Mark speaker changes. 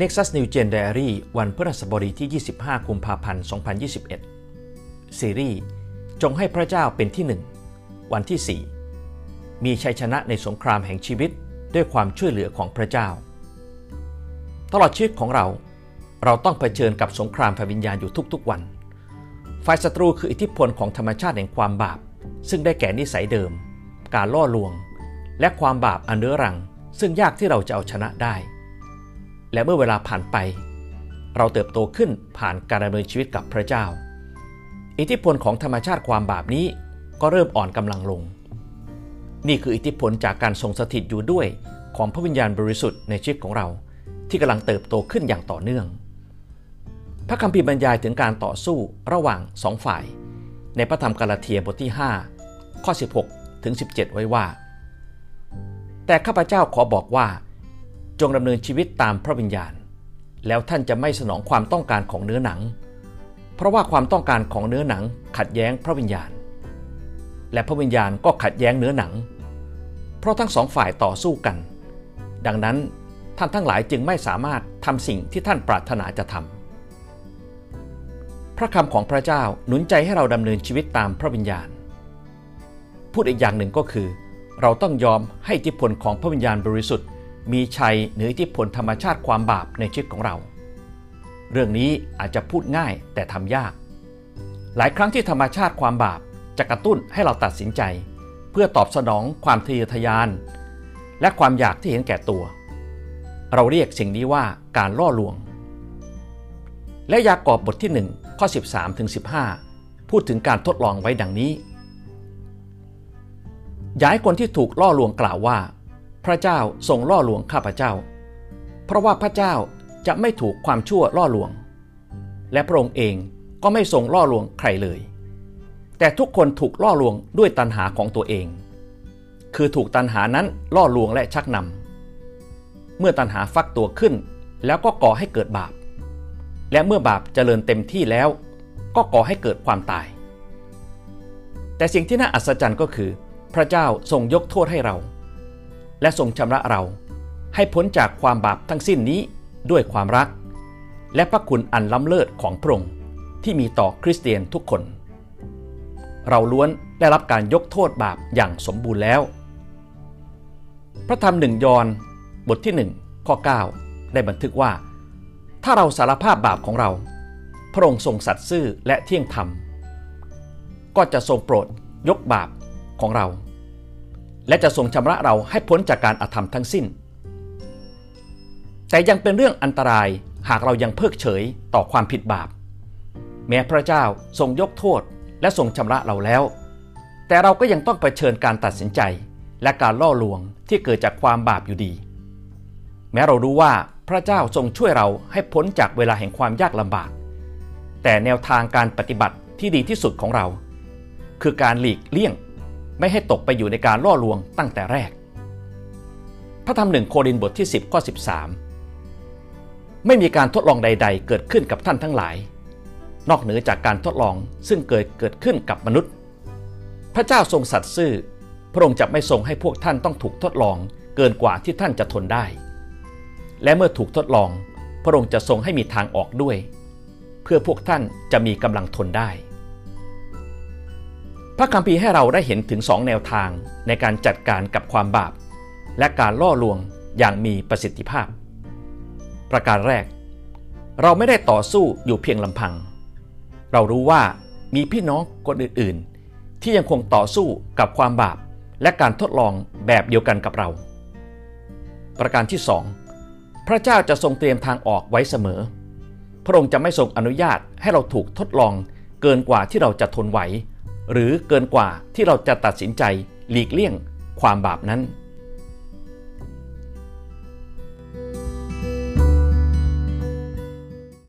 Speaker 1: Nexus New Gen Diary วันพฤหัสบดีที่ 25 กุมภาพันธ์ 2021 ซีรีส์ จงให้พระเจ้าเป็นที่หนึ่ง วันที่ 4 มีชัยชนะในสงครามแห่งชีวิตด้วยความช่วยเหลือของพระเจ้า ตลอดชีวิตของเรา เราต้องเผชิญกับสงครามพวิญญาณอยู่ทุกๆวัน ฝ่ายศัตรูคืออิทธิพลของธรรมชาติแห่งความบาป ซึ่งได้แก่นิสัยเดิม การล่อลวง และความบาปอันเรื้อรัง ซึ่งยากที่เราจะเอาชนะได้ และเมื่อเวลาผ่านไป เราเติบโตขึ้นผ่านการดำเนินชีวิตกับพระเจ้า อิทธิพลของธรรมชาติความบาปนี้ก็เริ่มอ่อนกำลังลง นี่คืออิทธิพลจากการทรงสถิตอยู่ด้วยของพระวิญญาณบริสุทธิ์ในชีวิตของเรา ที่กำลังเติบโตขึ้นอย่างต่อเนื่อง พระคัมภีร์บรรยายถึงการต่อสู้ระหว่างสองฝ่าย ในพระธรรมกาลาเทียบทที่ 5 ข้อ 16 ถึง 17 ไว้ว่า แต่ข้าพเจ้าขอบอกว่า จงดำเนินชีวิตตามพระวิญญาณ แล้วท่านจะไม่สนองความต้องการของเนื้อหนัง เพราะว่าความต้องการของเนื้อหนังขัดแย้งพระวิญญาณ และพระวิญญาณก็ขัดแย้งเนื้อหนัง เพราะทั้งสองฝ่ายต่อสู้กัน ดังนั้นท่านทั้งหลายจึงไม่สามารถทำสิ่งที่ท่านปรารถนาจะทำพระคำของพระเจ้าหนุนใจให้เราดำเนินชีวิตตามพระวิญญาณ พูดอีกอย่างหนึ่งก็คือ เราต้องยอมให้อิทธิพลของพระวิญญาณบริสุทธิ์ มีชัยเหนืออิทธิพลธรรมชาติความบาปในชีวิตของเรา เรื่องนี้อาจจะพูดง่ายแต่ทำยาก หลายครั้งที่ธรรมชาติความบาปจะกระตุ้นให้เราตัดสินใจ เพื่อตอบสนองความทะเยอทะยาน และความอยากที่เห็นแก่ตัว เราเรียกสิ่งนี้ว่าการล่อลวง และยากอบบทที่ 1 ข้อ 13ถึง15 พูดถึงการทดลองไว้ดังนี้ย่าให้คนที่ถูกล่อลวงกล่าวว่า พระเจ้าทรงล่อลวงข้าพเจ้า เพราะว่าพระเจ้าจะไม่ถูกความชั่วล่อลวง และพระองค์เองก็ไม่ทรงล่อลวงใครเลย แต่ทุกคนถูกล่อลวงด้วยตัณหาของตัวเอง คือถูกตัณหานั้นล่อลวงและชักนำเมื่อตัณหาฟักตัวขึ้น แล้วก็ก่อให้เกิดบาป และเมื่อบาปเจริญเต็มที่แล้ว ก็ก่อให้เกิดความตาย แต่สิ่งที่น่าอัศจรรย์ก็คือ พระเจ้าทรงยกโทษให้เรา และทรงชำระเราให้พ้นจากความบาปทั้งสิ้นนี้ด้วยความรัก และพระคุณอันล้ำเลิศของพระองค์ที่มีต่อคริสเตียนทุกคน เราล้วนได้รับการยกโทษบาปอย่างสมบูรณ์แล้ว พระธรรมหนึ่งยอนบทที่หนึ่งข้อ9ได้บันทึกว่า ถ้าเราสารภาพบาปของเรา พระองค์ทรงสัตย์ซื่อและเที่ยงธรรม ก็จะทรงโปรดยกบาปของเรา และจะทรงชำระเราให้พ้นจากการอาธรรมทั้งสิ้น แต่ยังเป็นเรื่องอันตรายหากเรายังเพิกเฉยต่อความผิดบาป แม้พระเจ้าทรงยกโทษและทรงชำระเราแล้ว แต่เราก็ยังต้องเผชิญการตัดสินใจและการล่อลวงที่เกิดจากความบาปอยู่ดี แม้เรารู้ว่าพระเจ้าทรงช่วยเราให้พ้นจากเวลาแห่งความยากลำบาก แต่แนวทางการปฏิบัติที่ดีที่สุดของเรา คือการหลีกเลี่ยง ไม่ให้ตกไปอยู่ในการล่อลวงตั้งแต่แรก พระธรรมหนึ่งโครินบทที่ 10ข้อ13 ไม่มีการทดลองใด ๆ เกิดขึ้นกับท่านทั้งหลาย นอกเหนือจากการทดลองซึ่งเกิดเกิดขึ้นกับมนุษย์ พระเจ้าทรงสัตย์ซื่อ พระองค์จะไม่ทรงให้พวกท่านต้องถูกทดลองเกินกว่าที่ท่านจะทนได้ และเมื่อถูกทดลอง พระองค์จะทรงให้มีทางออกด้วย เพื่อพวกท่านจะมีกำลังทนได้ พระคัมภีร์ให้เราได้เห็นถึงสองแนวทางในการจัดการกับความบาป และการล่อลวงอย่างมีประสิทธิภาพ ประการแรก เราไม่ได้ต่อสู้อยู่เพียงลำพัง เรารู้ว่ามีพี่น้องคนอื่นๆ ที่ยังคงต่อสู้กับความบาป และการทดลองแบบเดียวกันกับเรา ประการที่สองพระเจ้าจะทรงเตรียมทางออกไว้เสมอ พระองค์จะไม่ทรงอนุญาตให้เราถูกทดลองเกินกว่าที่เราจะทนไหว หรือเกินกว่าที่เราจะตัดสินใจหลีกเลี่ยงความบาปนั้น